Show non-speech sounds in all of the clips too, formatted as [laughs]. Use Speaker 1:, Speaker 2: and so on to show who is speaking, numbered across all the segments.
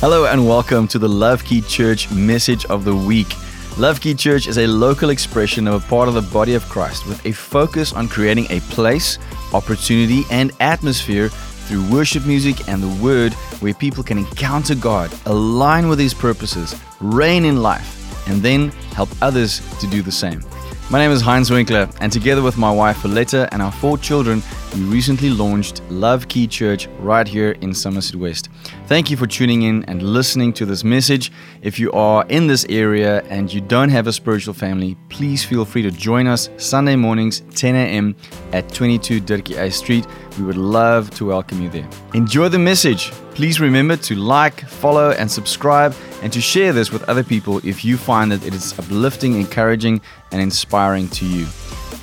Speaker 1: Hello and welcome to the Love Key Church message of the week. Love Key Church is a local expression of a part of the body of Christ with a focus on creating a place, opportunity, and atmosphere through worship music and the word where people can encounter God, align with His purposes, reign in life, and then help others to do the same. My name is Heinz Winkler, and together with my wife Aletta and our four children, we recently launched Love Key Church right here in Somerset West. Thank you for tuning in and listening to this message. If you are in this area and you don't have a spiritual family, please feel free to join us Sunday mornings, 10 a.m. at 22 Dirkie Uys Street. We would love to welcome you there. Enjoy the message. Please remember to like, follow, and subscribe, and to share this with other people if you find that it is uplifting, encouraging, and inspiring to you.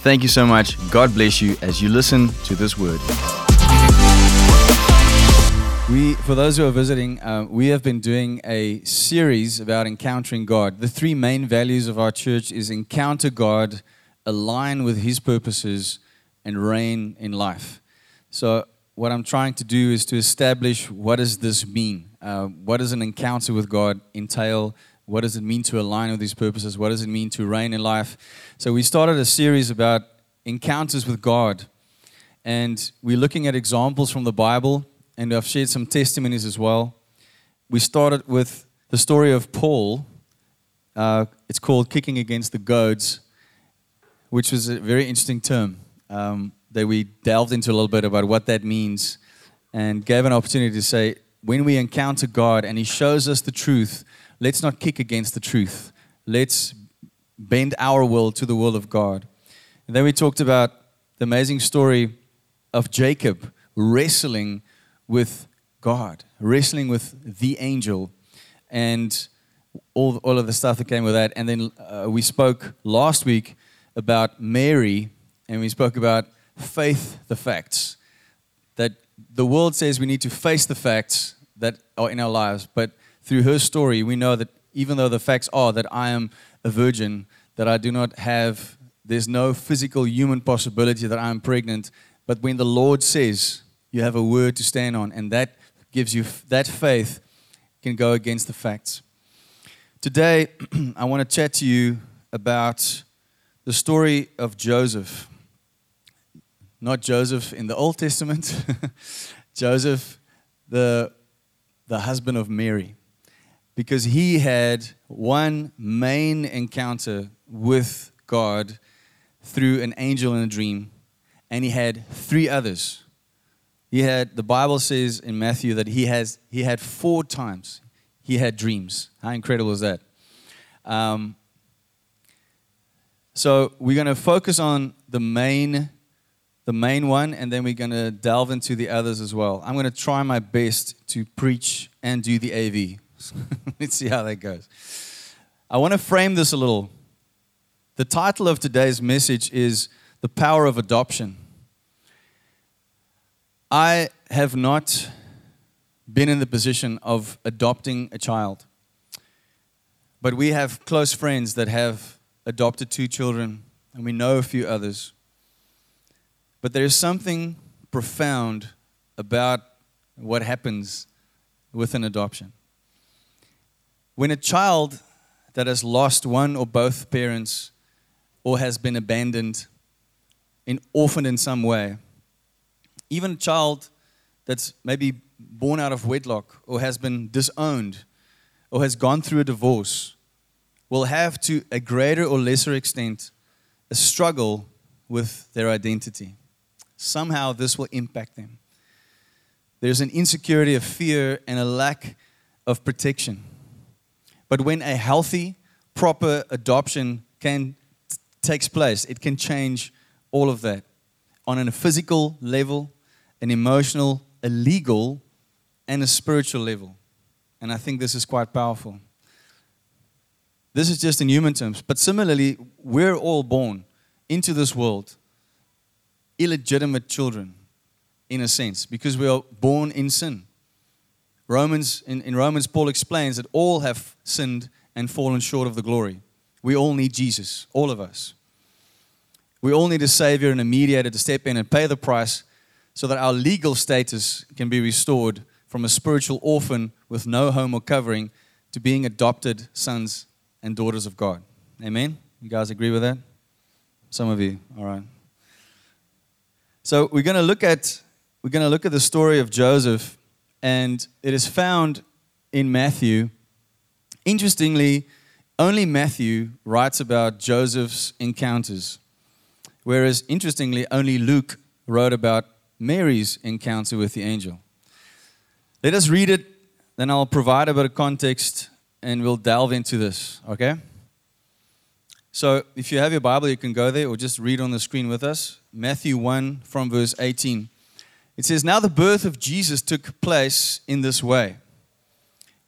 Speaker 1: Thank you so much. God bless you as you listen to this word. We, for those who are visiting, uh, we have been doing a series about encountering God. The three main values of our church is encounter God, align with His purposes, and reign in life. So, what I'm trying to do is to establish what does this mean? Uh, what does an encounter with God entail? What does it mean to align with His purposes? What does it mean to reign in life? So, we started a series about encounters with God, and we're looking at examples from the Bible and I've shared some testimonies as well. We started with the story of Paul. Uh, it's called Kicking Against the Goads, which was a very interesting term um, that we delved into a little bit about what that means and gave an opportunity to say, when we encounter God and He shows us the truth, let's not kick against the truth. Let's bend our will to the will of God. And then we talked about the amazing story of Jacob wrestling with God, wrestling with the angel, and all, all of the stuff that came with that. And then uh, we spoke last week about Mary, and we spoke about faith, the facts. That the world says we need to face the facts that are in our lives, but through her story, we know that even though the facts are that I am a virgin, that I do not have, there's no physical human possibility that I'm pregnant, but when the Lord says, you have a word to stand on, and that gives you that faith can go against the facts. Today, [clears throat] I want to chat to you about the story of Joseph. Not Joseph in the Old Testament, [laughs] Joseph, the, the husband of Mary, because he had one main encounter with God through an angel in a dream, and he had three others he had, the Bible says in Matthew that he, has, he had four times he had dreams. How incredible is that? Um, so we're going to focus on the main, the main one, and then we're going to delve into the others as well. I'm going to try my best to preach and do the AV. [laughs] Let's see how that goes. I want to frame this a little. The title of today's message is The Power of Adoption. I have not been in the position of adopting a child, but we have close friends that have adopted two children, and we know a few others. But there is something profound about what happens with an adoption. When a child that has lost one or both parents or has been abandoned, in, orphaned in some way, even a child that's maybe born out of wedlock or has been disowned or has gone through a divorce will have to a greater or lesser extent a struggle with their identity. Somehow this will impact them. There's an insecurity of fear and a lack of protection. But when a healthy, proper adoption can takes place, it can change all of that on a physical level, an emotional, a legal, and a spiritual level. And I think this is quite powerful. This is just in human terms. But similarly, we're all born into this world illegitimate children, in a sense, because we are born in sin. Romans, in, in Romans, Paul explains that all have sinned and fallen short of the glory. We all need Jesus, all of us. We all need a Savior and a mediator to step in and pay the price so that our legal status can be restored from a spiritual orphan with no home or covering to being adopted sons and daughters of God. Amen? You guys agree with that? Some of you. All right. So we're going to look at we're going to look at the story of Joseph and it is found in Matthew. Interestingly, only Matthew writes about Joseph's encounters, whereas interestingly, only Luke wrote about Mary's encounter with the angel. Let us read it, then I'll provide a bit of context and we'll delve into this, okay? So if you have your Bible, you can go there or just read on the screen with us. Matthew 1 from verse 18. It says, Now the birth of Jesus took place in this way.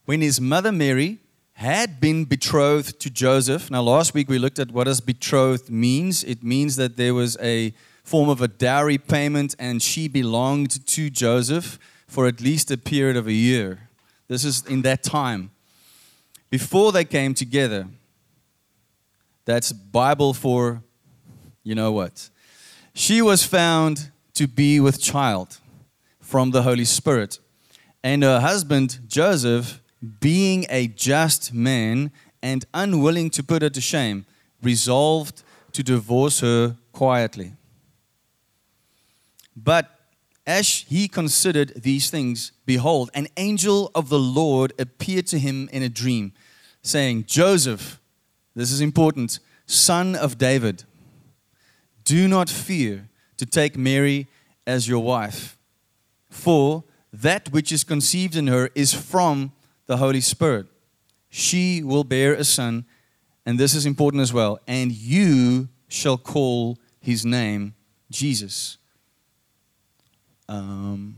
Speaker 1: When his mother Mary had been betrothed to Joseph. Now, last week we looked at what does betrothed means. It means that there was a form of a dowry payment, and she belonged to Joseph for at least a period of a year. This is in that time before they came together. That's Bible for you know what. She was found to be with child from the Holy Spirit, and her husband Joseph being a just man and unwilling to put her to shame, resolved to divorce her quietly. But as he considered these things, behold, an angel of the Lord appeared to him in a dream, saying, Joseph, this is important, son of David, do not fear to take Mary as your wife, for that which is conceived in her is from the Holy Spirit. She will bear a son, and this is important as well, and you shall call his name Jesus. Um,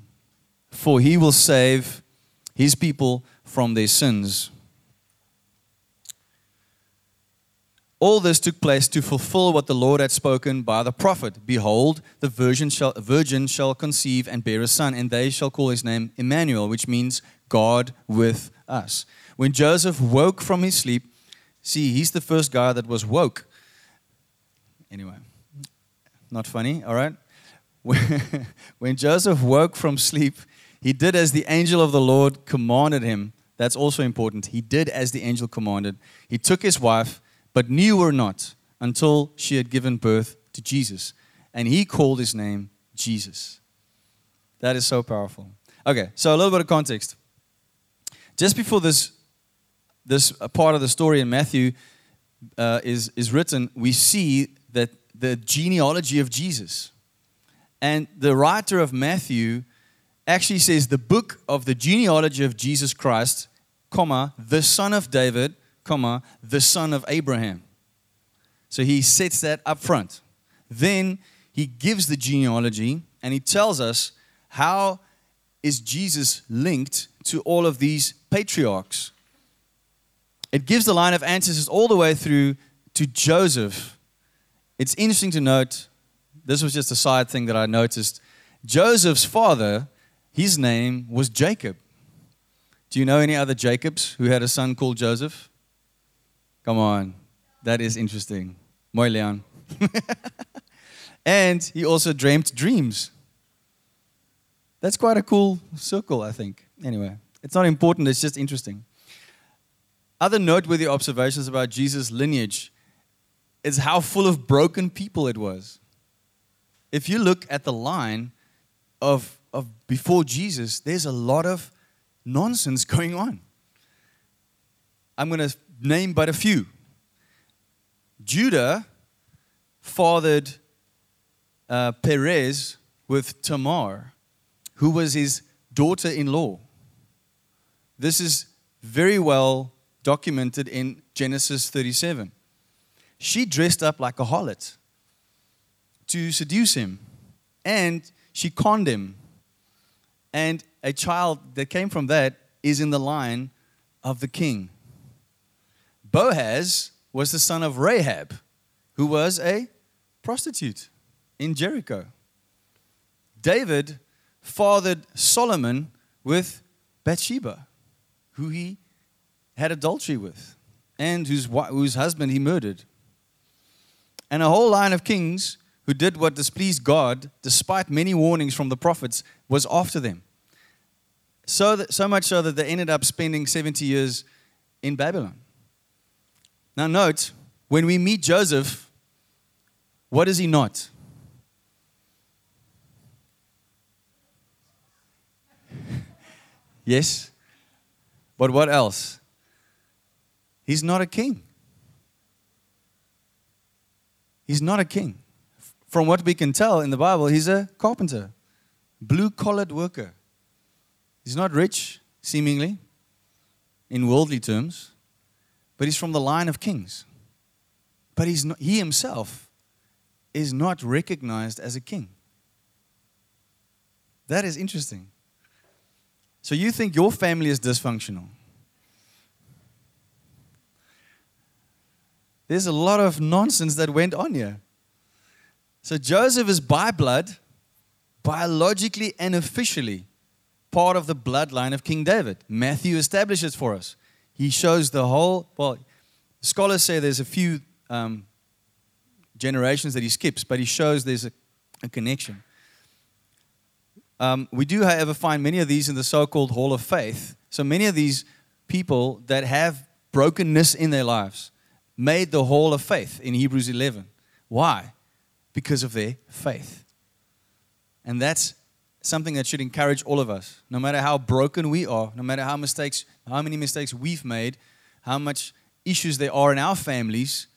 Speaker 1: for he will save his people from their sins. All this took place to fulfill what the Lord had spoken by the prophet. Behold, the virgin shall, virgin shall conceive and bear a son, and they shall call his name Emmanuel, which means God with us. When Joseph woke from his sleep, see, he's the first guy that was woke. Anyway, not funny, all right? [laughs] When Joseph woke from sleep, he did as the angel of the Lord commanded him. That's also important. He did as the angel commanded. He took his wife, but knew her not until she had given birth to Jesus. And he called his name Jesus. That is so powerful. Okay, so a little bit of context. Just before this, this part of the story in Matthew uh, is, is written, we see that the genealogy of Jesus. And the writer of Matthew actually says the book of the genealogy of Jesus Christ, comma, the son of David, comma, the son of Abraham. So he sets that up front. Then he gives the genealogy and he tells us how is Jesus linked to all of these patriarchs. It gives the line of ancestors all the way through to Joseph. It's interesting to note, this was just a side thing that I noticed. Joseph's father, his name was Jacob. Do you know any other Jacobs who had a son called Joseph? Come on, that is interesting. Mooi Leon. [laughs] and he also dreamt dreams. That's quite a cool circle, I think. Anyway, it's not important, it's just interesting. Other noteworthy observations about Jesus' lineage is how full of broken people it was. If you look at the line of, of before Jesus, there's a lot of nonsense [laughs] going on. I'm going to name but a few. Judah fathered uh, Perez with Tamar, who was his daughter in law. This is very well documented in Genesis 37. She dressed up like a harlot to seduce him, and she conned him. And a child that came from that is in the line of the king. Boaz was the son of Rahab, who was a prostitute in Jericho. David fathered Solomon with Bathsheba who he had adultery with and whose, whose husband he murdered. And a whole line of kings who did what displeased God, despite many warnings from the prophets, was after them. So, that, so much so that they ended up spending 70 years in Babylon. Now, note, when we meet Joseph, what is he not? [laughs] yes? But what else? He's not a king. He's not a king. From what we can tell in the Bible, he's a carpenter, blue collared worker. He's not rich, seemingly, in worldly terms, but he's from the line of kings. But he's not, he himself is not recognized as a king. That is interesting. So you think your family is dysfunctional. There's a lot of nonsense that went on here. So Joseph is by blood, biologically and officially part of the bloodline of King David. Matthew establishes for us. He shows the whole, well, scholars say there's a few um, generations that he skips, but he shows there's a, a connection. Um, we do, however, find many of these in the so called Hall of Faith. So many of these people that have brokenness in their lives made the Hall of Faith in Hebrews 11. Why? Because of their faith. And that's something that should encourage all of us. No matter how broken we are, no matter how mistakes, how many mistakes we've made, how much issues there are in our families,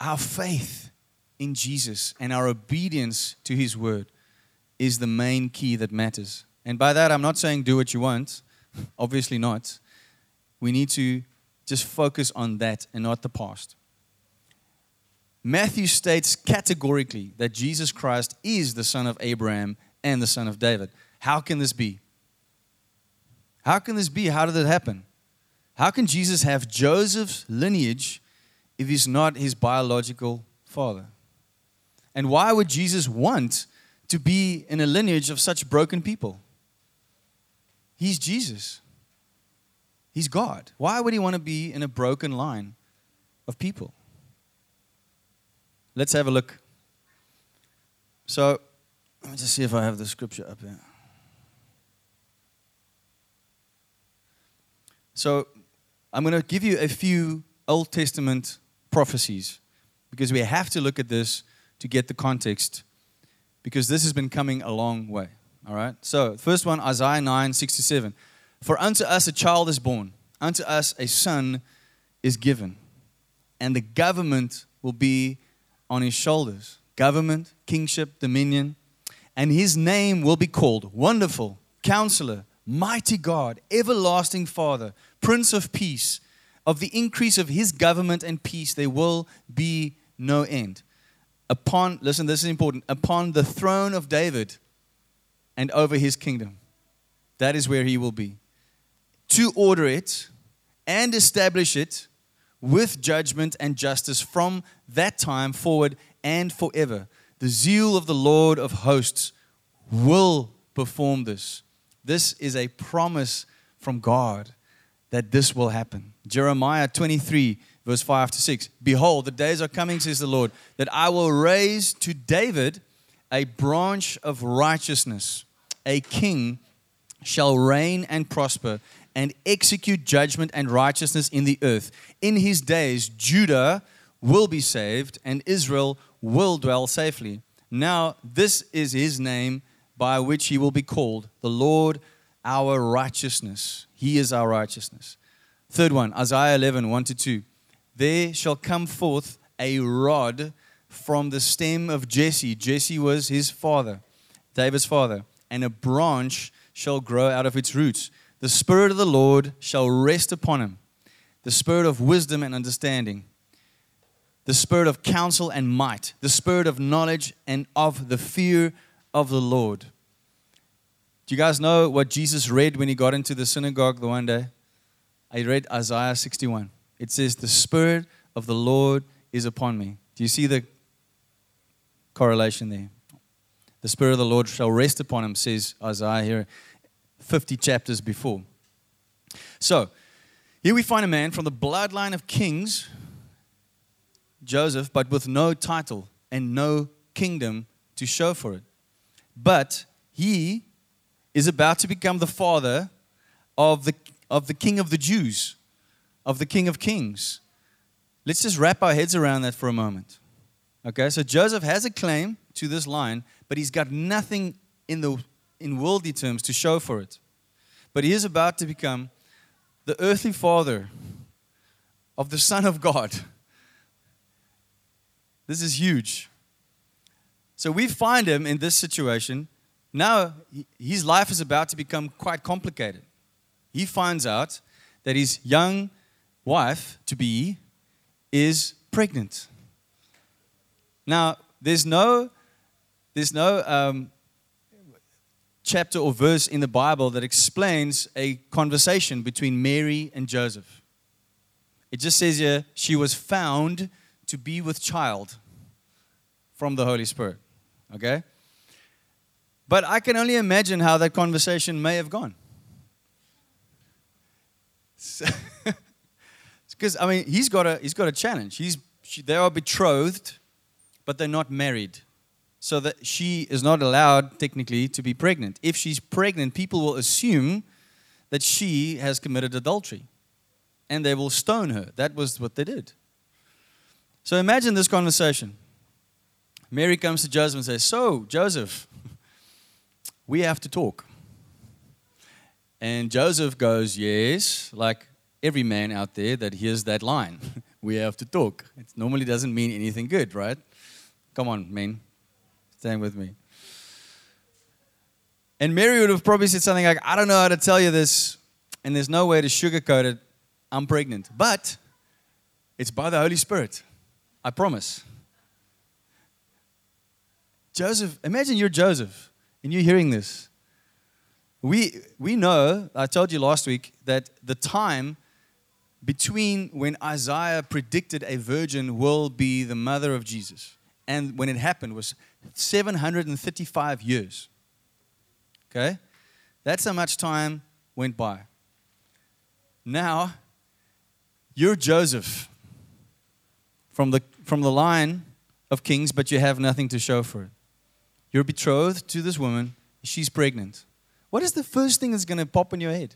Speaker 1: our faith in Jesus and our obedience to his word is the main key that matters. And by that I'm not saying do what you want. [laughs] Obviously not. We need to just focus on that and not the past. Matthew states categorically that Jesus Christ is the son of Abraham and the son of David. How can this be? How can this be? How did it happen? How can Jesus have Joseph's lineage if he's not his biological father? And why would Jesus want to be in a lineage of such broken people? He's Jesus. He's God. Why would he want to be in a broken line of people? Let's have a look. So, let me just see if I have the scripture up here. So, I'm going to give you a few Old Testament prophecies because we have to look at this to get the context because this has been coming a long way. All right? So, first one, Isaiah 9 67. For unto us a child is born, unto us a son is given, and the government will be on his shoulders. Government, kingship, dominion and his name will be called Wonderful, Counselor, Mighty God, Everlasting Father, Prince of Peace. Of the increase of his government and peace, there will be no end. Upon, listen, this is important, upon the throne of David and over his kingdom. That is where he will be. To order it and establish it with judgment and justice from that time forward and forever the zeal of the Lord of hosts will perform this. This is a promise from God that this will happen. Jeremiah 23, verse 5 to 6. Behold, the days are coming, says the Lord, that I will raise to David a branch of righteousness. A king shall reign and prosper and execute judgment and righteousness in the earth. In his days, Judah will be saved and Israel will dwell safely. Now, this is his name by which he will be called the Lord our righteousness. He is our righteousness. Third one, Isaiah 11, 1 to 2. There shall come forth a rod from the stem of Jesse. Jesse was his father, David's father, and a branch shall grow out of its roots. The Spirit of the Lord shall rest upon him, the Spirit of wisdom and understanding the spirit of counsel and might, the spirit of knowledge and of the fear of the Lord. Do you guys know what Jesus read when he got into the synagogue the one day? I read Isaiah 61. It says, The Spirit of the Lord is upon me. Do you see the correlation there? The Spirit of the Lord shall rest upon him, says Isaiah here 50 chapters before. So, here we find a man from the bloodline of kings Joseph, but with no title and no kingdom to show for it. But he is about to become the father of the, of the king of the Jews, of the king of kings. Let's just wrap our heads around that for a moment. Okay, so Joseph has a claim to this line, but he's got nothing in, the, in worldly terms to show for it. But he is about to become the earthly father of the Son of God. This is huge. So we find him in this situation. Now his life is about to become quite complicated. He finds out that his young wife to be is pregnant. Now, there's no, there's no um, chapter or verse in the Bible that explains a conversation between Mary and Joseph. It just says here, she was found to be with child from the Holy Spirit. Okay? But I can only imagine how that conversation may have gone. Because [laughs] I mean, he's got a he's got a challenge. He's she, they are betrothed, but they're not married, so that she is not allowed technically to be pregnant. If she's pregnant, people will assume that she has committed adultery, and they will stone her. That was what they did. So imagine this conversation. Mary comes to Joseph and says, "So Joseph, we have to talk." And Joseph goes, Yes, like every man out there that hears that line. [laughs] we have to talk. It normally doesn't mean anything good, right? Come on, men. Stand with me. And Mary would have probably said something like, I don't know how to tell you this, and there's no way to sugarcoat it. I'm pregnant. But it's by the Holy Spirit. I promise. Joseph, imagine you're Joseph and you're hearing this. We, we know, I told you last week, that the time between when Isaiah predicted a virgin will be the mother of Jesus and when it happened was 735 years. Okay? That's how much time went by. Now, you're Joseph from the, from the line of kings, but you have nothing to show for it. You're betrothed to this woman, she's pregnant. What is the first thing that's going to pop in your head?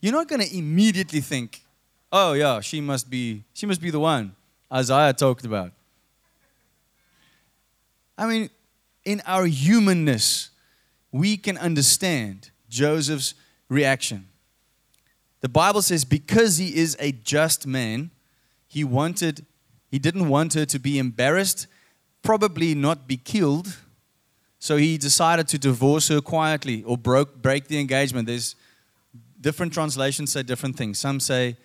Speaker 1: You're not going to immediately think, "Oh yeah, she must be she must be the one Isaiah talked about." I mean, in our humanness, we can understand Joseph's reaction. The Bible says because he is a just man, he wanted he didn't want her to be embarrassed, probably not be killed so he decided to divorce her quietly or broke, break the engagement. There's different translations say different things. Some say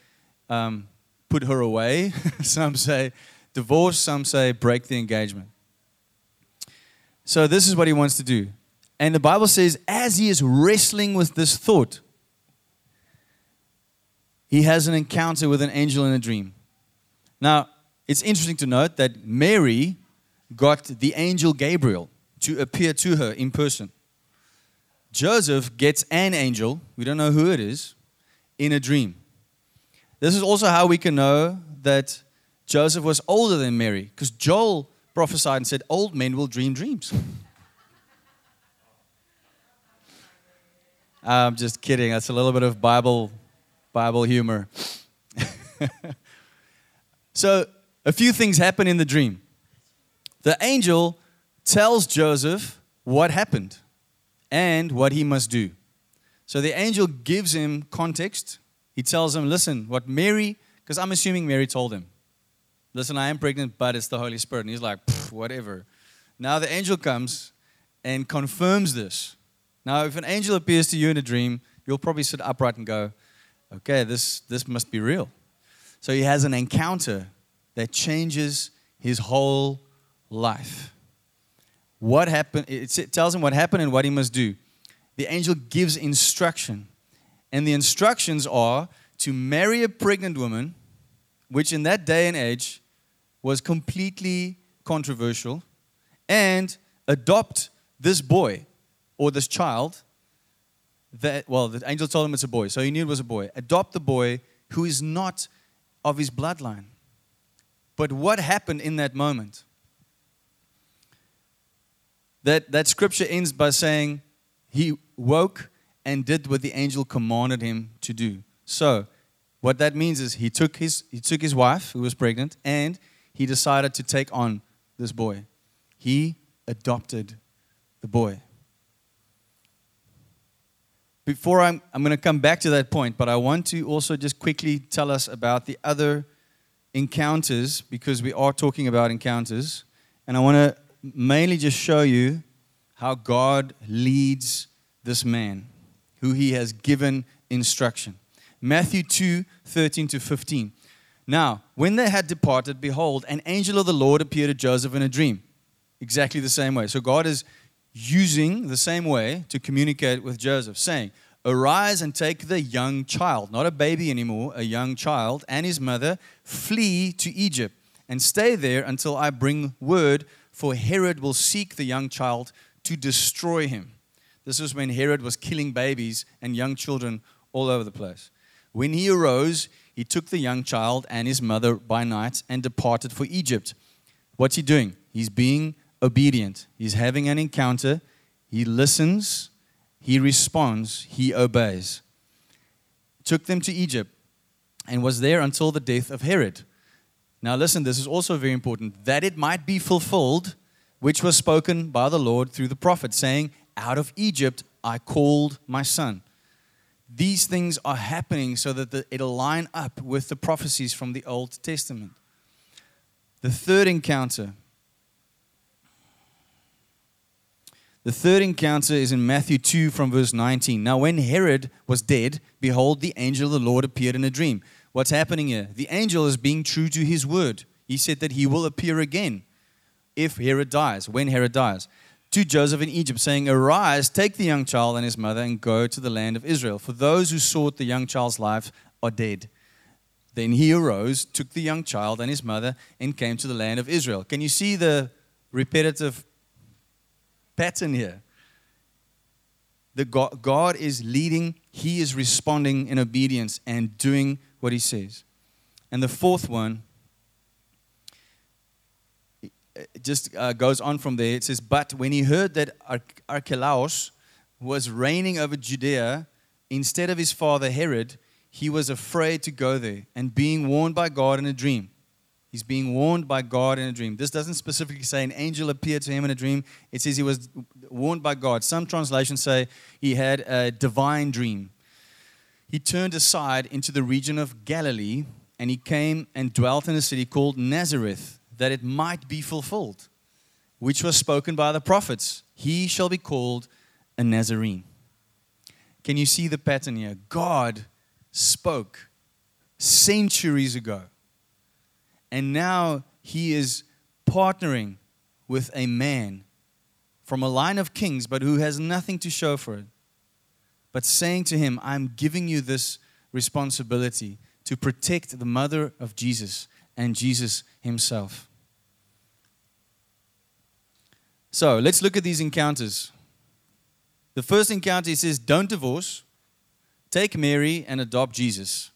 Speaker 1: um, put her away, [laughs] some say divorce, some say break the engagement. So this is what he wants to do. And the Bible says, as he is wrestling with this thought, he has an encounter with an angel in a dream. Now, it's interesting to note that Mary got the angel Gabriel to appear to her in person. Joseph gets an angel, we don't know who it is, in a dream. This is also how we can know that Joseph was older than Mary, because Joel prophesied and said, Old men will dream dreams. [laughs] I'm just kidding. That's a little bit of Bible, Bible humor. [laughs] so, a few things happen in the dream. The angel tells Joseph what happened and what he must do. So the angel gives him context. He tells him, listen, what Mary, because I'm assuming Mary told him, listen, I am pregnant, but it's the Holy Spirit. And he's like, whatever. Now the angel comes and confirms this. Now, if an angel appears to you in a dream, you'll probably sit upright and go, okay, this, this must be real. So he has an encounter that changes his whole life what happened. It tells him what happened and what he must do. The angel gives instruction. And the instructions are to marry a pregnant woman, which in that day and age was completely controversial, and adopt this boy or this child that well the angel told him it's a boy so he knew it was a boy adopt the boy who is not of his bloodline but what happened in that moment that, that scripture ends by saying he woke and did what the angel commanded him to do. So, what that means is he took his, he took his wife, who was pregnant, and he decided to take on this boy. He adopted the boy. Before I'm, I'm going to come back to that point, but I want to also just quickly tell us about the other encounters because we are talking about encounters. And I want to mainly just show you how God leads this man who he has given instruction. Matthew 2 13 to 15. Now, when they had departed, behold, an angel of the Lord appeared to Joseph in a dream. Exactly the same way. So God is using the same way to communicate with Joseph, saying, Arise and take the young child, not a baby anymore, a young child, and his mother, flee to Egypt and stay there until I bring word, for Herod will seek the young child to destroy him. This was when Herod was killing babies and young children all over the place. When he arose, he took the young child and his mother by night and departed for Egypt. What's he doing? He's being obedient. He's having an encounter. He listens, he responds, he obeys. Took them to Egypt and was there until the death of Herod. Now, listen, this is also very important that it might be fulfilled, which was spoken by the Lord through the prophet, saying, Out of Egypt I called my son. These things are happening so that the, it'll line up with the prophecies from the Old Testament. The third encounter The third encounter is in Matthew 2 from verse 19. Now, when Herod was dead, behold, the angel of the Lord appeared in a dream. What's happening here? The angel is being true to his word. He said that he will appear again if Herod dies, when Herod dies, to Joseph in Egypt, saying, Arise, take the young child and his mother, and go to the land of Israel. For those who sought the young child's life are dead. Then he arose, took the young child and his mother, and came to the land of Israel. Can you see the repetitive pattern here. The God, God is leading, He is responding in obedience and doing what He says. And the fourth one just uh, goes on from there. It says, But when he heard that Archelaus was reigning over Judea instead of his father Herod, he was afraid to go there, and being warned by God in a dream. He's being warned by God in a dream. This doesn't specifically say an angel appeared to him in a dream. It says he was warned by God. Some translations say he had a divine dream. He turned aside into the region of Galilee and he came and dwelt in a city called Nazareth, that it might be fulfilled, which was spoken by the prophets. He shall be called a Nazarene. Can you see the pattern here? God spoke centuries ago and now he is partnering with a man from a line of kings, but who has nothing to show for it. But saying to him, I'm giving you this responsibility to protect the mother of Jesus and Jesus himself. So let's look at these encounters. The first encounter he says, Don't divorce, take Mary and adopt Jesus.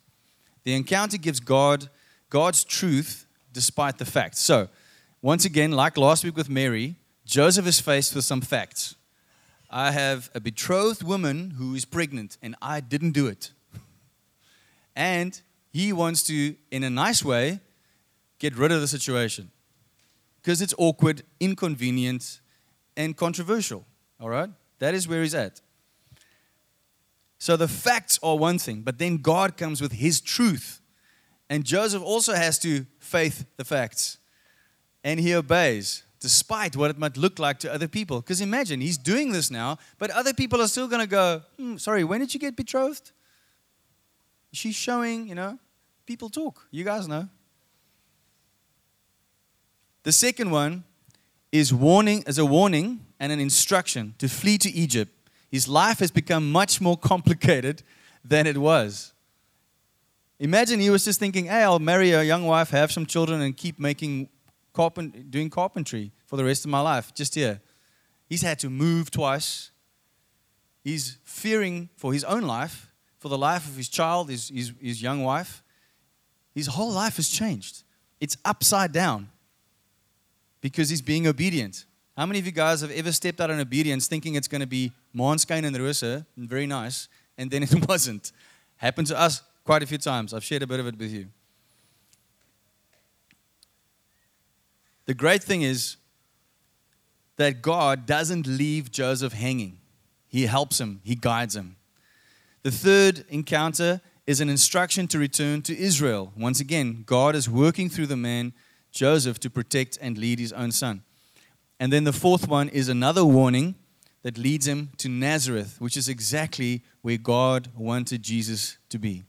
Speaker 1: The encounter gives God God's truth despite the facts. So, once again, like last week with Mary, Joseph is faced with some facts. I have a betrothed woman who is pregnant, and I didn't do it. And he wants to, in a nice way, get rid of the situation because it's awkward, inconvenient, and controversial. All right? That is where he's at. So the facts are one thing, but then God comes with his truth and Joseph also has to faith the facts. And he obeys despite what it might look like to other people. Because imagine, he's doing this now, but other people are still going to go, hmm, sorry, when did you get betrothed? She's showing, you know, people talk. You guys know. The second one is warning as a warning and an instruction to flee to Egypt. His life has become much more complicated than it was. Imagine he was just thinking, hey, I'll marry a young wife, have some children, and keep making carpent, doing carpentry for the rest of my life, just here. He's had to move twice. He's fearing for his own life, for the life of his child, his, his, his young wife. His whole life has changed. It's upside down because he's being obedient. How many of you guys have ever stepped out in obedience thinking it's going to be Maanskyn and Rose, and very nice, and then it [laughs] wasn't. Happened to us quite a few times. I've shared a bit of it with you. The great thing is that God doesn't leave Joseph hanging. He helps him, he guides him. The third encounter is an instruction to return to Israel. Once again, God is working through the man Joseph to protect and lead his own son. And then the fourth one is another warning that leads him to Nazareth, which is exactly where God wanted Jesus to be.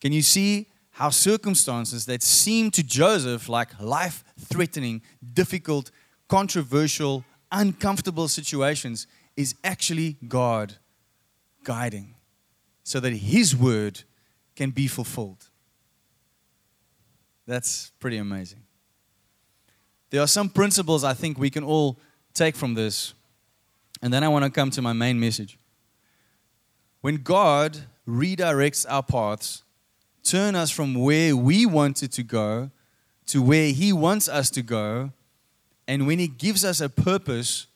Speaker 1: Can you see how circumstances that seem to Joseph like life threatening, difficult, controversial, uncomfortable situations is actually God guiding so that His word can be fulfilled? That's pretty amazing. There are some principles I think we can all take from this. And then I want to come to my main message. When God redirects our paths, turn us from where we wanted to go to where He wants us to go, and when He gives us a purpose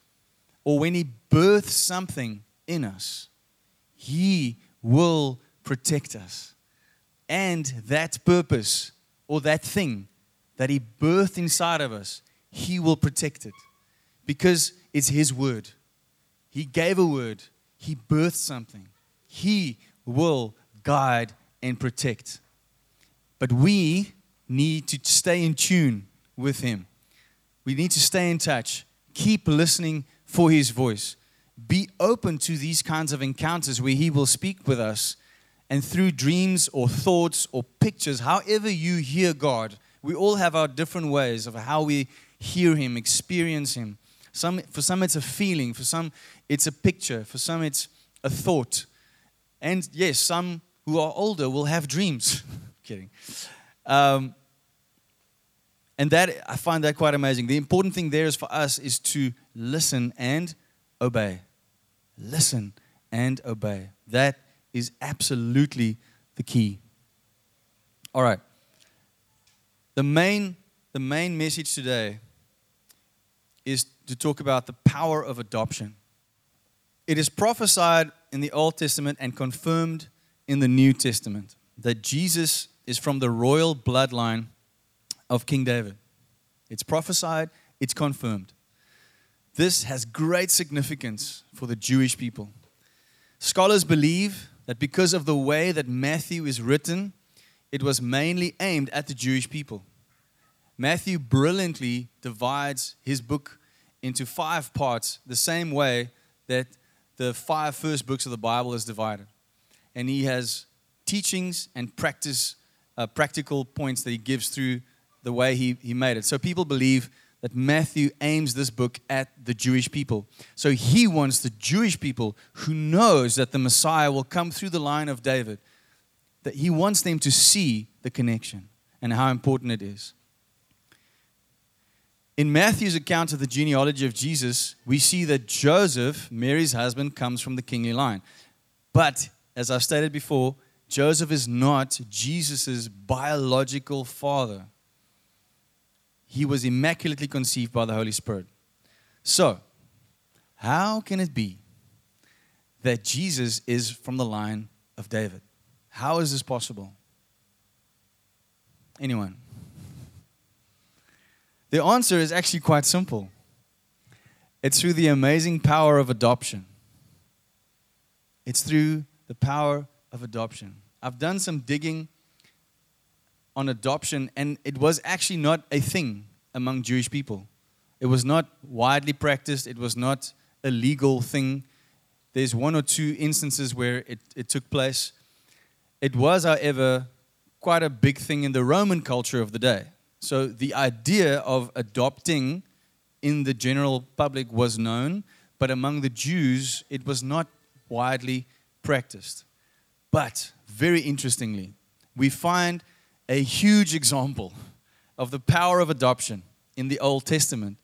Speaker 1: or when He births something in us, He will protect us. And that purpose or that thing that He birthed inside of us, He will protect it because it's His word. He gave a word, He birthed something. He will guide and protect. But we need to stay in tune with Him. We need to stay in touch, keep listening for His voice. Be open to these kinds of encounters where He will speak with us and through dreams or thoughts or pictures, however you hear God, we all have our different ways of how we hear Him, experience Him. Some, for some, it's a feeling. For some, it's a picture. For some, it's a thought. And yes, some who are older will have dreams. [laughs] Kidding. Um, and that I find that quite amazing. The important thing there is for us is to listen and obey. Listen and obey. That is absolutely the key. All right. The main, the main message today is to talk about the power of adoption. It is prophesied in the Old Testament and confirmed in the New Testament that Jesus is from the royal bloodline of King David. It's prophesied, it's confirmed. This has great significance for the Jewish people. Scholars believe that because of the way that Matthew is written, it was mainly aimed at the Jewish people. Matthew brilliantly divides his book into five parts, the same way that the five first books of the Bible is divided. And he has teachings and practice, uh, practical points that he gives through the way he, he made it. So people believe that Matthew aims this book at the Jewish people. So he wants the Jewish people who knows that the Messiah will come through the line of David, that he wants them to see the connection and how important it is. In Matthew's account of the genealogy of Jesus, we see that Joseph, Mary's husband, comes from the kingly line. But, as I've stated before, Joseph is not Jesus' biological father he was immaculately conceived by the Holy Spirit. So, how can it be that Jesus is from the line of David? How is this possible? Anyone? The answer is actually quite simple it's through the amazing power of adoption. It's through the power of adoption. I've done some digging on adoption, and it was actually not a thing among Jewish people. It was not widely practiced, it was not a legal thing. There's one or two instances where it, it took place. It was, however, quite a big thing in the Roman culture of the day. So the idea of adopting in the general public was known, but among the Jews, it was not widely practiced. But very interestingly, we find a huge example of the power of adoption in the Old Testament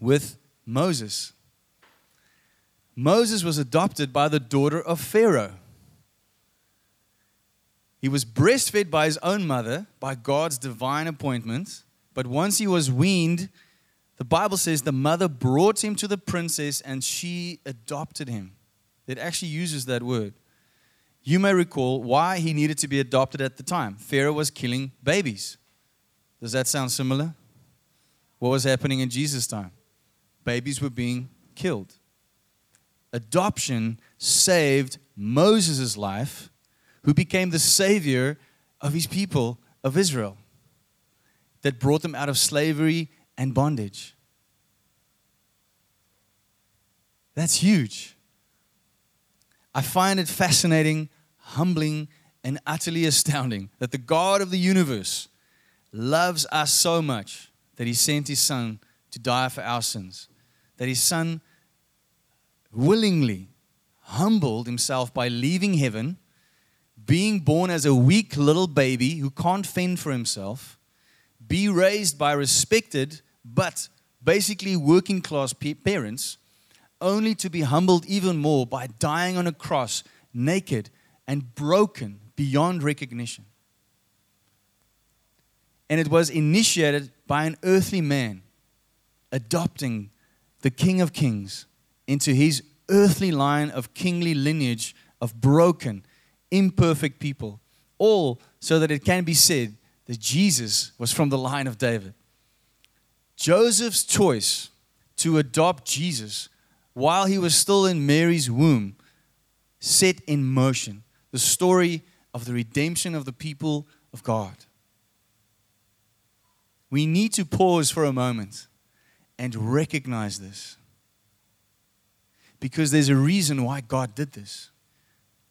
Speaker 1: with Moses. Moses was adopted by the daughter of Pharaoh. He was breastfed by his own mother by God's divine appointment, but once he was weaned, the Bible says the mother brought him to the princess and she adopted him. It actually uses that word. You may recall why he needed to be adopted at the time. Pharaoh was killing babies. Does that sound similar? What was happening in Jesus' time? Babies were being killed. Adoption saved Moses' life, who became the savior of his people of Israel, that brought them out of slavery and bondage. That's huge. I find it fascinating, humbling, and utterly astounding that the God of the universe loves us so much that he sent his son to die for our sins. That his son willingly humbled himself by leaving heaven, being born as a weak little baby who can't fend for himself, be raised by respected but basically working class parents, only to be humbled even more by dying on a cross, naked and broken beyond recognition. And it was initiated by an earthly man adopting the King of Kings into his earthly line of kingly lineage of broken, imperfect people, all so that it can be said that Jesus was from the line of David. Joseph's choice to adopt Jesus while he was still in Mary's womb set in motion the story of the redemption of the people of God. We need to pause for a moment and recognize this. Because there's a reason why God did this.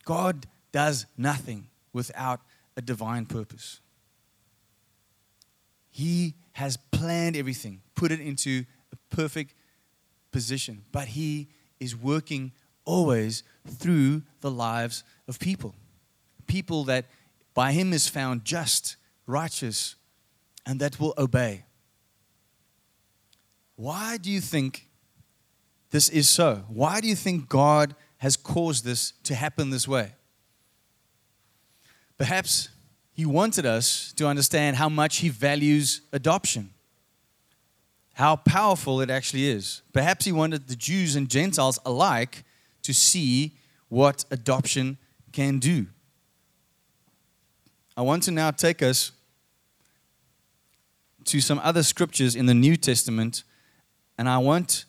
Speaker 1: God does nothing without a divine purpose. He has planned everything, put it into a perfect position, but He is working always through the lives of people. People that by Him is found just, righteous, and that will obey. Why do you think this is so? Why do you think God has caused this to happen this way? Perhaps He wanted us to understand how much He values adoption, how powerful it actually is. Perhaps He wanted the Jews and Gentiles alike to see what adoption can do. I want to now take us to some other scriptures in the New Testament, and I want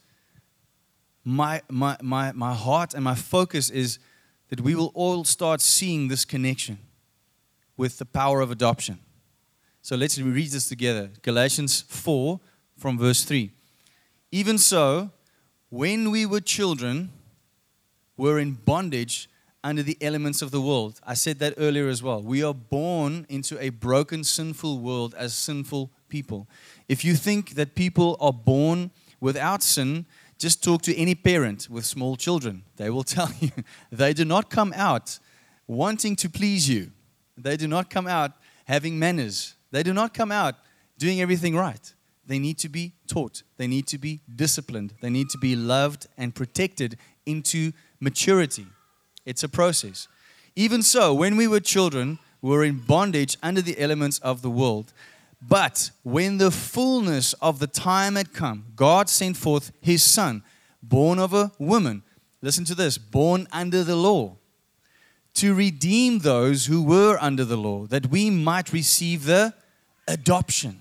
Speaker 1: my, my, my, my heart and my focus is that we will all start seeing this connection with the power of adoption. So let's read this together. Galatians 4 from verse 3. Even so, when we were children, we were in bondage under the elements of the world. I said that earlier as well. We are born into a broken, sinful world as sinful people. If you think that people are born without sin, just talk to any parent with small children. They will [laughs] tell you they do not come out wanting to please you. They do not come out having manners. They do not come out doing everything right. They need to be taught. They need to be disciplined. They need to be loved and protected into maturity. It's a process. Even so, when we were children, we were in bondage under the elements of the world. But when the fullness of the time had come, God sent forth his son, born of a woman. Listen to this born under the law, to redeem those who were under the law, that we might receive the adoption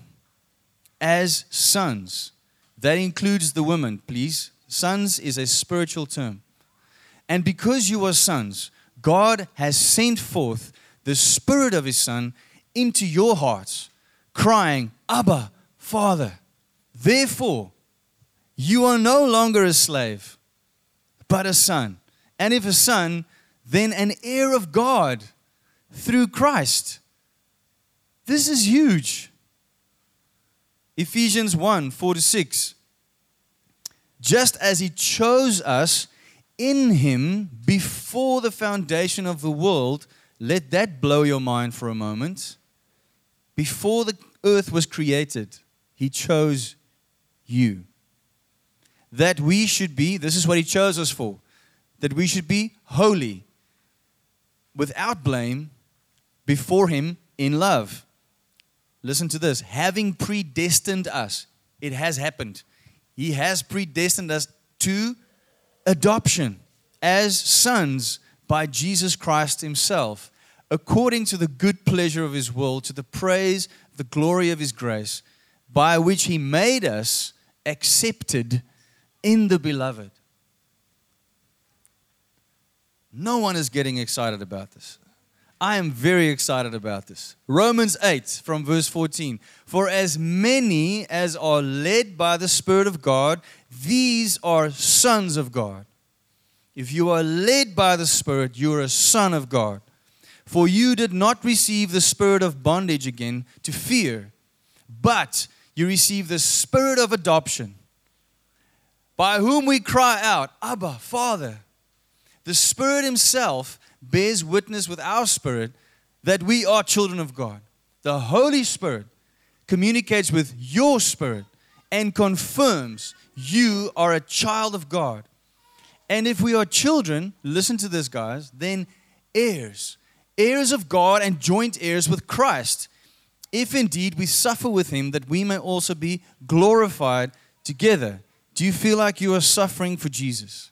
Speaker 1: as sons. That includes the women, please. Sons is a spiritual term. And because you are sons, God has sent forth the Spirit of His Son into your hearts crying, Abba, Father. Therefore, you are no longer a slave, but a son. And if a son, then an heir of God through Christ. This is huge. Ephesians 1 4 to 6. Just as he chose us in him before the foundation of the world, let that blow your mind for a moment. Before the earth was created, He chose you. That we should be, this is what He chose us for, that we should be holy, without blame, before Him in love. Listen to this having predestined us, it has happened. He has predestined us to adoption as sons by Jesus Christ Himself, according to the good pleasure of His will, to the praise, the glory of His grace, by which He made us accepted in the beloved. No one is getting excited about this. I am very excited about this. Romans 8 from verse 14. For as many as are led by the Spirit of God, these are sons of God. If you are led by the Spirit, you are a son of God. For you did not receive the spirit of bondage again to fear, but you received the spirit of adoption, by whom we cry out, Abba, Father. The Spirit Himself bears witness with our spirit that we are children of God. The Holy Spirit communicates with your spirit and confirms you are a child of God. And if we are children, listen to this, guys, then heirs, heirs of God and joint heirs with Christ. If indeed we suffer with him, that we may also be glorified together. Do you feel like you are suffering for Jesus?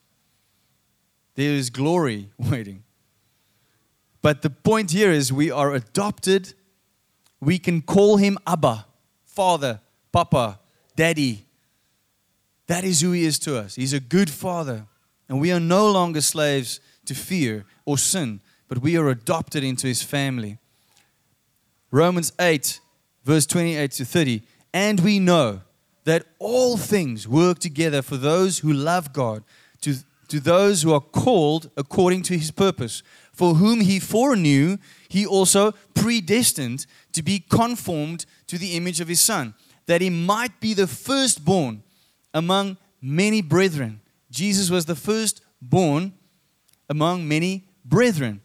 Speaker 1: There is glory [laughs] waiting. But the point here is we are adopted. We can call him Abba, Father, Papa, Daddy. That is who he is to us. He's a good father. And we are no longer slaves to fear or sin, but we are adopted into his family. Romans 8, verse 28 to 30. And we know that all things work together for those who love God, to, to those who are called according to his purpose for whom he foreknew, he also predestined to be conformed to the image of his son, that he might be the firstborn among many brethren. Jesus was the firstborn among many brethren.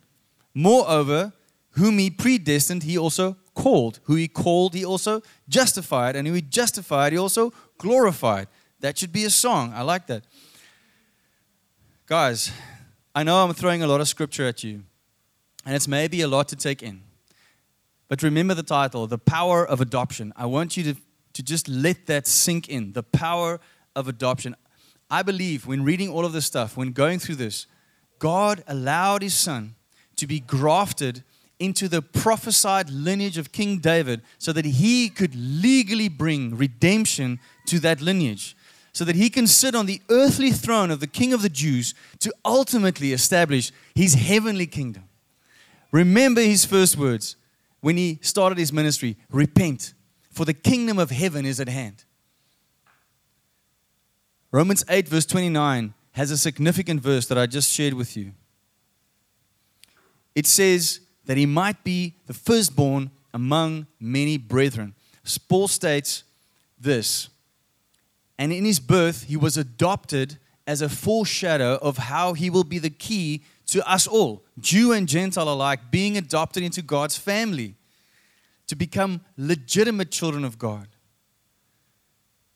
Speaker 1: Moreover, whom he predestined, he also called. Who he called, he also justified. And who he justified, he also glorified. That should be a song. I like that. Guys, I know I'm throwing a lot of scripture at you, and it's maybe a lot to take in. But remember the title, The Power of Adoption. I want you to, to just let that sink in. The power of adoption. I believe when reading all of this stuff, when going through this, God allowed his son to be grafted into the prophesied lineage of King David so that he could legally bring redemption to that lineage so that he can sit on the earthly throne of the King of the Jews to ultimately establish his heavenly kingdom. Remember his first words when he started his ministry repent, for the kingdom of heaven is at hand. Romans 8, verse 29, has a significant verse that I just shared with you. It says that he might be the firstborn among many brethren. Paul states this and in his birth, he was adopted as a foreshadow of how he will be the key to us all, Jew and Gentile alike, being adopted into God's family to become legitimate children of God.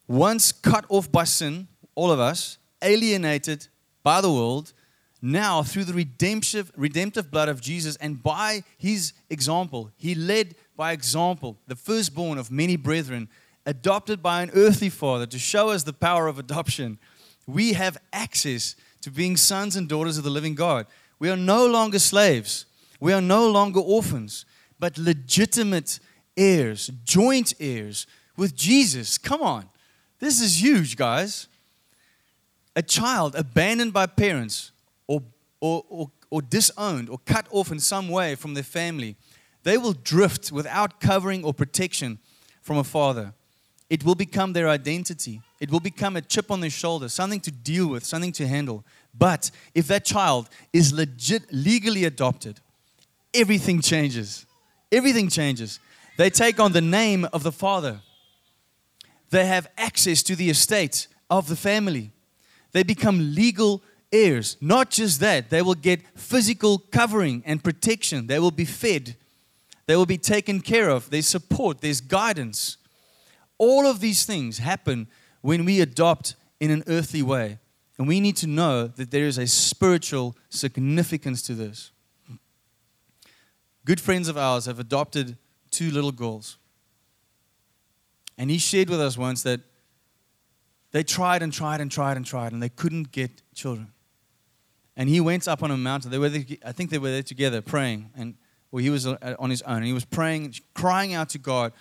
Speaker 1: Once cut off by sin, all of us, alienated by the world, now through the redemptive, redemptive blood of Jesus and by his example, he led by example, the firstborn of many brethren, adopted by an earthly father to show us the power of adoption, we have access to being sons and daughters of the living God. We are no longer slaves, we are no longer orphans, but legitimate heirs, joint heirs with Jesus. Come on. This is huge, guys. A child abandoned by parents or, or, or, or disowned or cut off in some way from their family, they will drift without covering or protection from a father it will become their identity. It will become a chip on their shoulder, something to deal with, something to handle. But if that child is legit, legally adopted, everything changes. Everything changes. They take on the name of the father, they have access to the estate of the family. They become legal heirs. Not just that, they will get physical covering and protection. They will be fed, they will be taken care of. There's support, there's guidance. All of these things happen when we adopt in an earthly way. And we need to know that there is a spiritual significance to this. Good friends of ours have adopted two little girls. And he shared with us once that they tried and tried and tried and tried, and they couldn't get children. And he went up on a mountain. They were there, I think they were there together praying. And well, he was uh, on his own. And he was praying, crying out to God,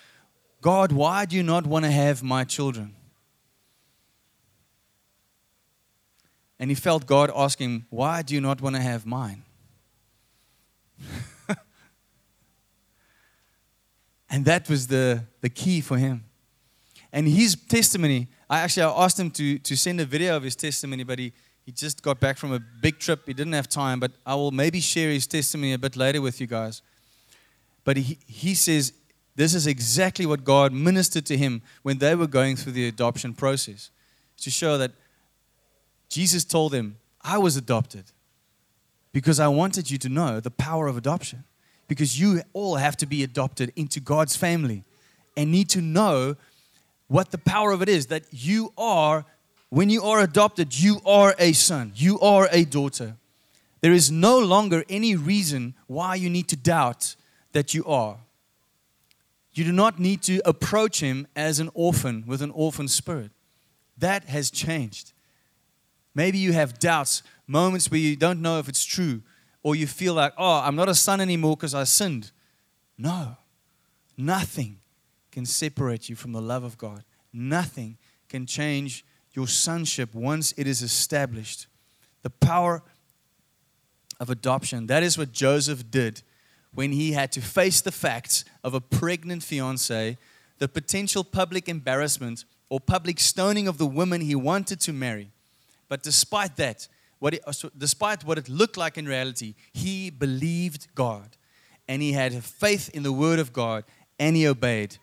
Speaker 1: God, why do you not want to have my children? And he felt God asking, Why do you not want to have mine? [laughs] and that was the, the key for him. And his testimony, I actually I asked him to, to send a video of his testimony, but he, he just got back from a big trip. He didn't have time, but I will maybe share his testimony a bit later with you guys. But he, he says this is exactly what God ministered to him when they were going through the adoption process to show that Jesus told him, I was adopted because I wanted you to know the power of adoption. Because you all have to be adopted into God's family and need to know what the power of it is that you are, when you are adopted, you are a son, you are a daughter. There is no longer any reason why you need to doubt that you are. You do not need to approach him as an orphan with an orphan spirit. That has changed. Maybe you have doubts, moments where you don't know if it's true, or you feel like, oh, I'm not a son anymore because I sinned. No, nothing can separate you from the love of God. Nothing can change your sonship once it is established. The power of adoption. That is what Joseph did when he had to face the facts of a pregnant fiancee, the potential public embarrassment or public stoning of the woman he wanted to marry. But despite that, what it, uh, despite what it looked like in reality, he believed God and he had faith in the word of God and he obeyed.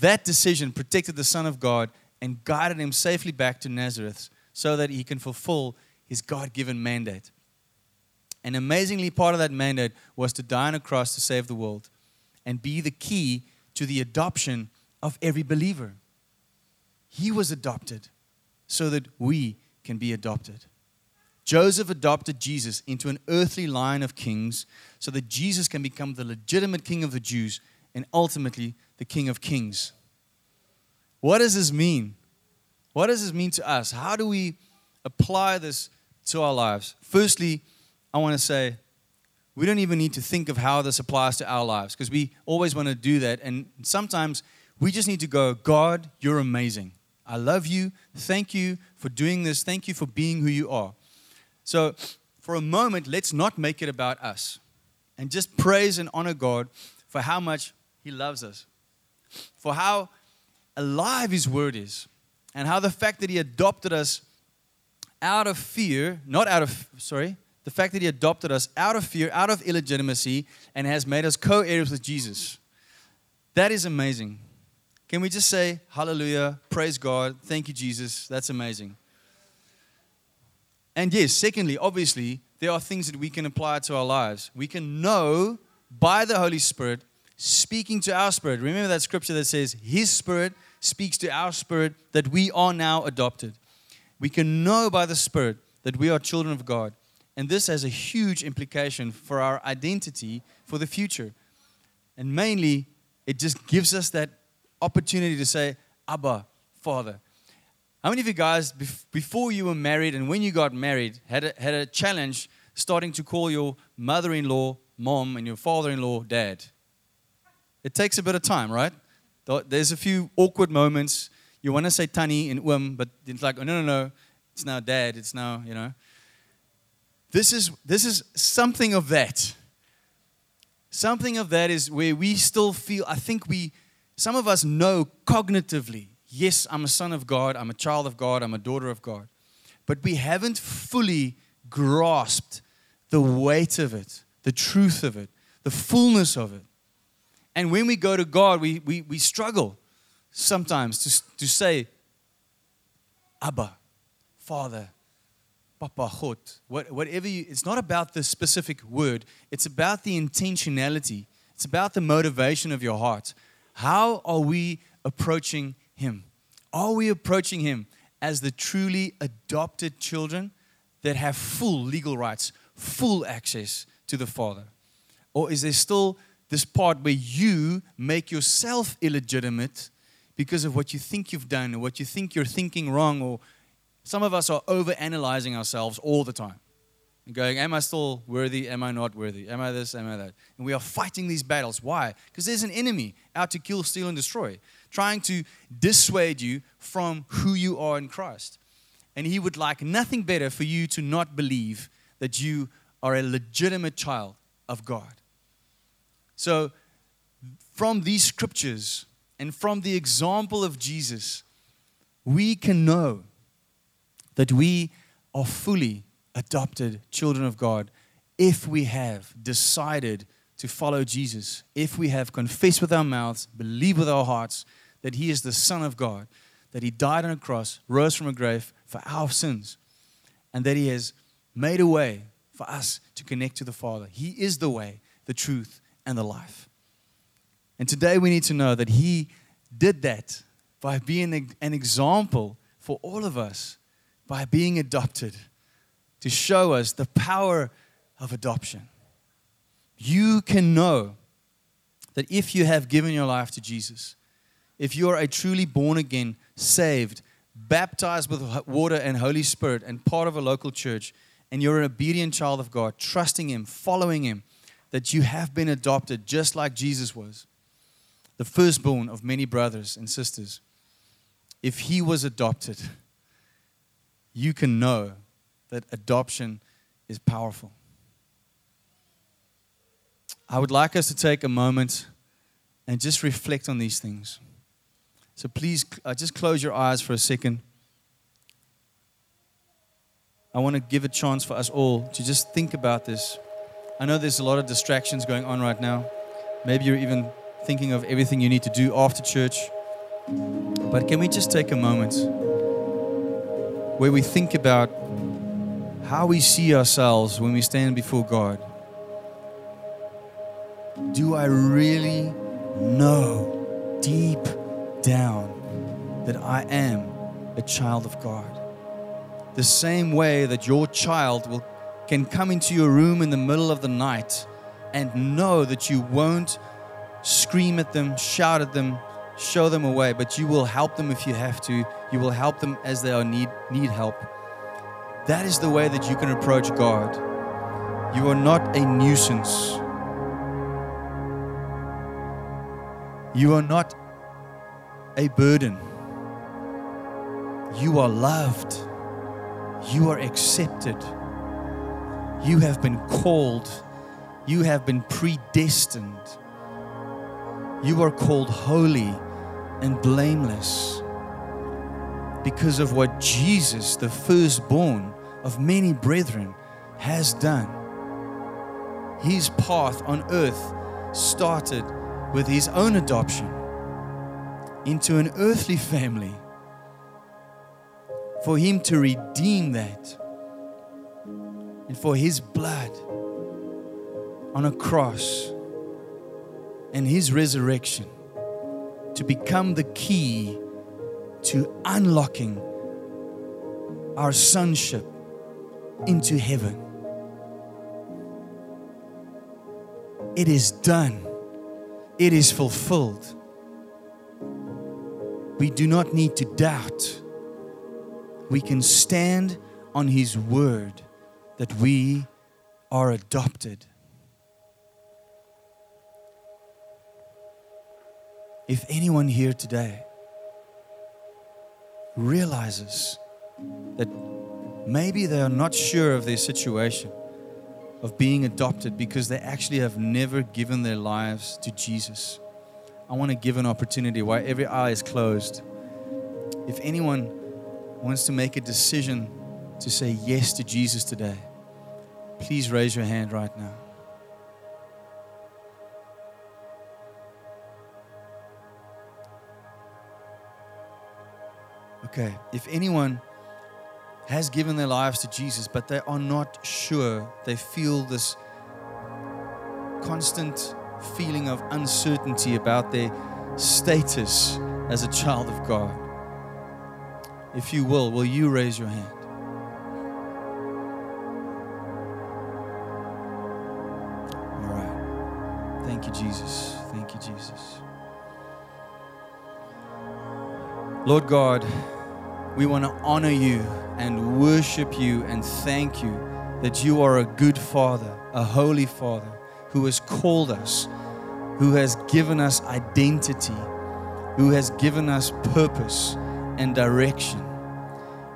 Speaker 1: That decision protected the Son of God and guided him safely back to Nazareth so that he can fulfill his God given mandate. And amazingly, part of that mandate was to die on a cross to save the world and be the key to the adoption of every believer. He was adopted so that we can be adopted. Joseph adopted Jesus into an earthly line of kings so that Jesus can become the legitimate king of the Jews and ultimately the king of kings. What does this mean? What does this mean to us? How do we apply this to our lives? Firstly, I want to say we don't even need to think of how this applies to our lives because we always want to do that. And sometimes we just need to go, God, you're amazing. I love you. Thank you for doing this. Thank you for being who you are. So, for a moment, let's not make it about us and just praise and honor God for how much He loves us, for how alive His word is, and how the fact that He adopted us out of fear, not out of, sorry, the fact that He adopted us out of fear, out of illegitimacy, and has made us co heirs with Jesus. That is amazing. Can we just say hallelujah, praise God, thank you, Jesus? That's amazing. And yes, secondly, obviously, there are things that we can apply to our lives. We can know by the Holy Spirit speaking to our spirit. Remember that scripture that says, His Spirit speaks to our spirit that we are now adopted. We can know by the Spirit that we are children of God. And this has a huge implication for our identity for the future. And mainly, it just gives us that opportunity to say, Abba, Father. How many of you guys, before you were married and when you got married, had a, had a challenge starting to call your mother in law mom and your father in law dad? It takes a bit of time, right? There's a few awkward moments. You want to say Tannie and Um, but it's like, oh, no, no, no. It's now dad. It's now, you know. This is, this is something of that. Something of that is where we still feel, I think we some of us know cognitively, yes, I'm a son of God, I'm a child of God, I'm a daughter of God. But we haven't fully grasped the weight of it, the truth of it, the fullness of it. And when we go to God, we, we, we struggle sometimes to, to say, Abba, Father, Papa, God, whatever you, it's not about the specific word, it's about the intentionality, it's about the motivation of your heart. How are we approaching Him? Are we approaching Him as the truly adopted children that have full legal rights, full access to the Father? Or is there still this part where you make yourself illegitimate because of what you think you've done or what you think you're thinking wrong, or some of us are over analyzing ourselves all the time. And going, Am I still worthy? Am I not worthy? Am I this? Am I that? And we are fighting these battles. Why? Because there's an enemy out to kill, steal, and destroy, trying to dissuade you from who you are in Christ. And he would like nothing better for you to not believe that you are a legitimate child of God. So, from these scriptures and from the example of Jesus, we can know that we are fully adopted children of God if we have decided to follow Jesus, if we have confessed with our mouths, believe with our hearts that He is the Son of God, that He died on a cross, rose from a grave for our sins, and that He has made a way for us to connect to the Father. He is the way, the truth, and the life. And today we need to know that He did that by being an example for all of us, by being adopted, to show us the power of adoption. You can know that if you have given your life to Jesus, if you are a truly born again, saved, baptized with water and Holy Spirit, and part of a local church, and you're an obedient child of God, trusting Him, following Him, that you have been adopted just like Jesus was, the firstborn of many brothers and sisters. If He was adopted, you can know that adoption is powerful. I would like us to take a moment and just reflect on these things. So please, uh, just close your eyes for a second. I want to give a chance for us all to just think about this. I know there's a lot of distractions going on right now. Maybe you're even thinking of everything you need to do after church. But can we just take a moment where we think about how we see ourselves when we stand before God? Do I really know deep down that I am a child of God? the same way that your child will, can come into your room in the middle of the night and know that you won't scream at them, shout at them, show them away, but you will help them if you have to. You will help them as they are need, need help. That is the way that you can approach God. You are not a nuisance. You are not a burden. You are loved. You are accepted. You have been called. You have been predestined. You are called holy and blameless because of what Jesus, the firstborn of many brethren, has done. His path on earth started with his own adoption into an earthly family for Him to redeem that and for His blood on a cross and His resurrection to become the key to unlocking our sonship into heaven. It is done. It is fulfilled. We do not need to doubt we can stand on His word that we are adopted. If anyone here today realizes that maybe they are not sure of their situation of being adopted because they actually have never given their lives to Jesus, I want to give an opportunity while every eye is closed. If anyone wants to make a decision to say yes to Jesus today, please raise your hand right now. Okay, if anyone has given their lives to Jesus, but they are not sure, they feel this constant feeling of uncertainty about their status as a child of God. If you will, will you raise your hand? All right. Thank you, Jesus. Thank you, Jesus. Lord God, we want to honor you and worship you and thank you that you are a good Father, a holy Father who has called us, who has given us identity, who has given us purpose and direction.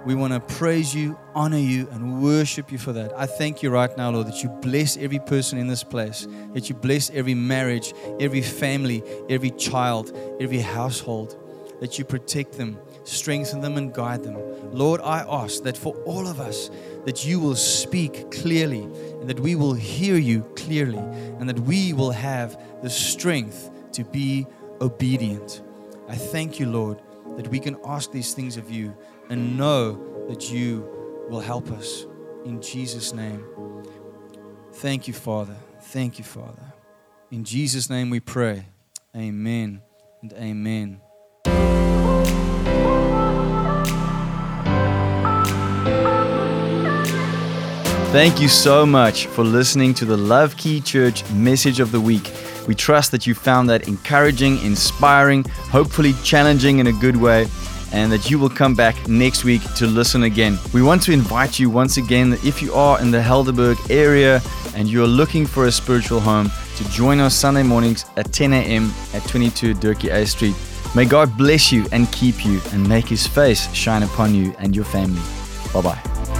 Speaker 1: We want to praise you, honor you, and worship you for that. I thank you right now, Lord, that you bless every person in this place, that you bless every marriage, every family, every child, every household, that you protect them, strengthen them, and guide them. Lord, I ask that for all of us, that you will speak clearly, and that we will hear you clearly, and that we will have the strength to be obedient. I thank you, Lord, that we can ask these things of you and know that you will help us. In Jesus' name. Thank you, Father. Thank you, Father. In Jesus' name we pray. Amen and amen. Thank you so much for listening to the Love Key Church message of the week. We trust that you found that encouraging, inspiring, hopefully challenging in a good way and that you will come back next week to listen again. We want to invite you once again that if you are in the Helderberg area and you're looking for a spiritual home, to join us Sunday mornings at 10 a.m. at 22 Dirkie Uys Street. May God bless you and keep you and make his face shine upon you and your family. Bye bye.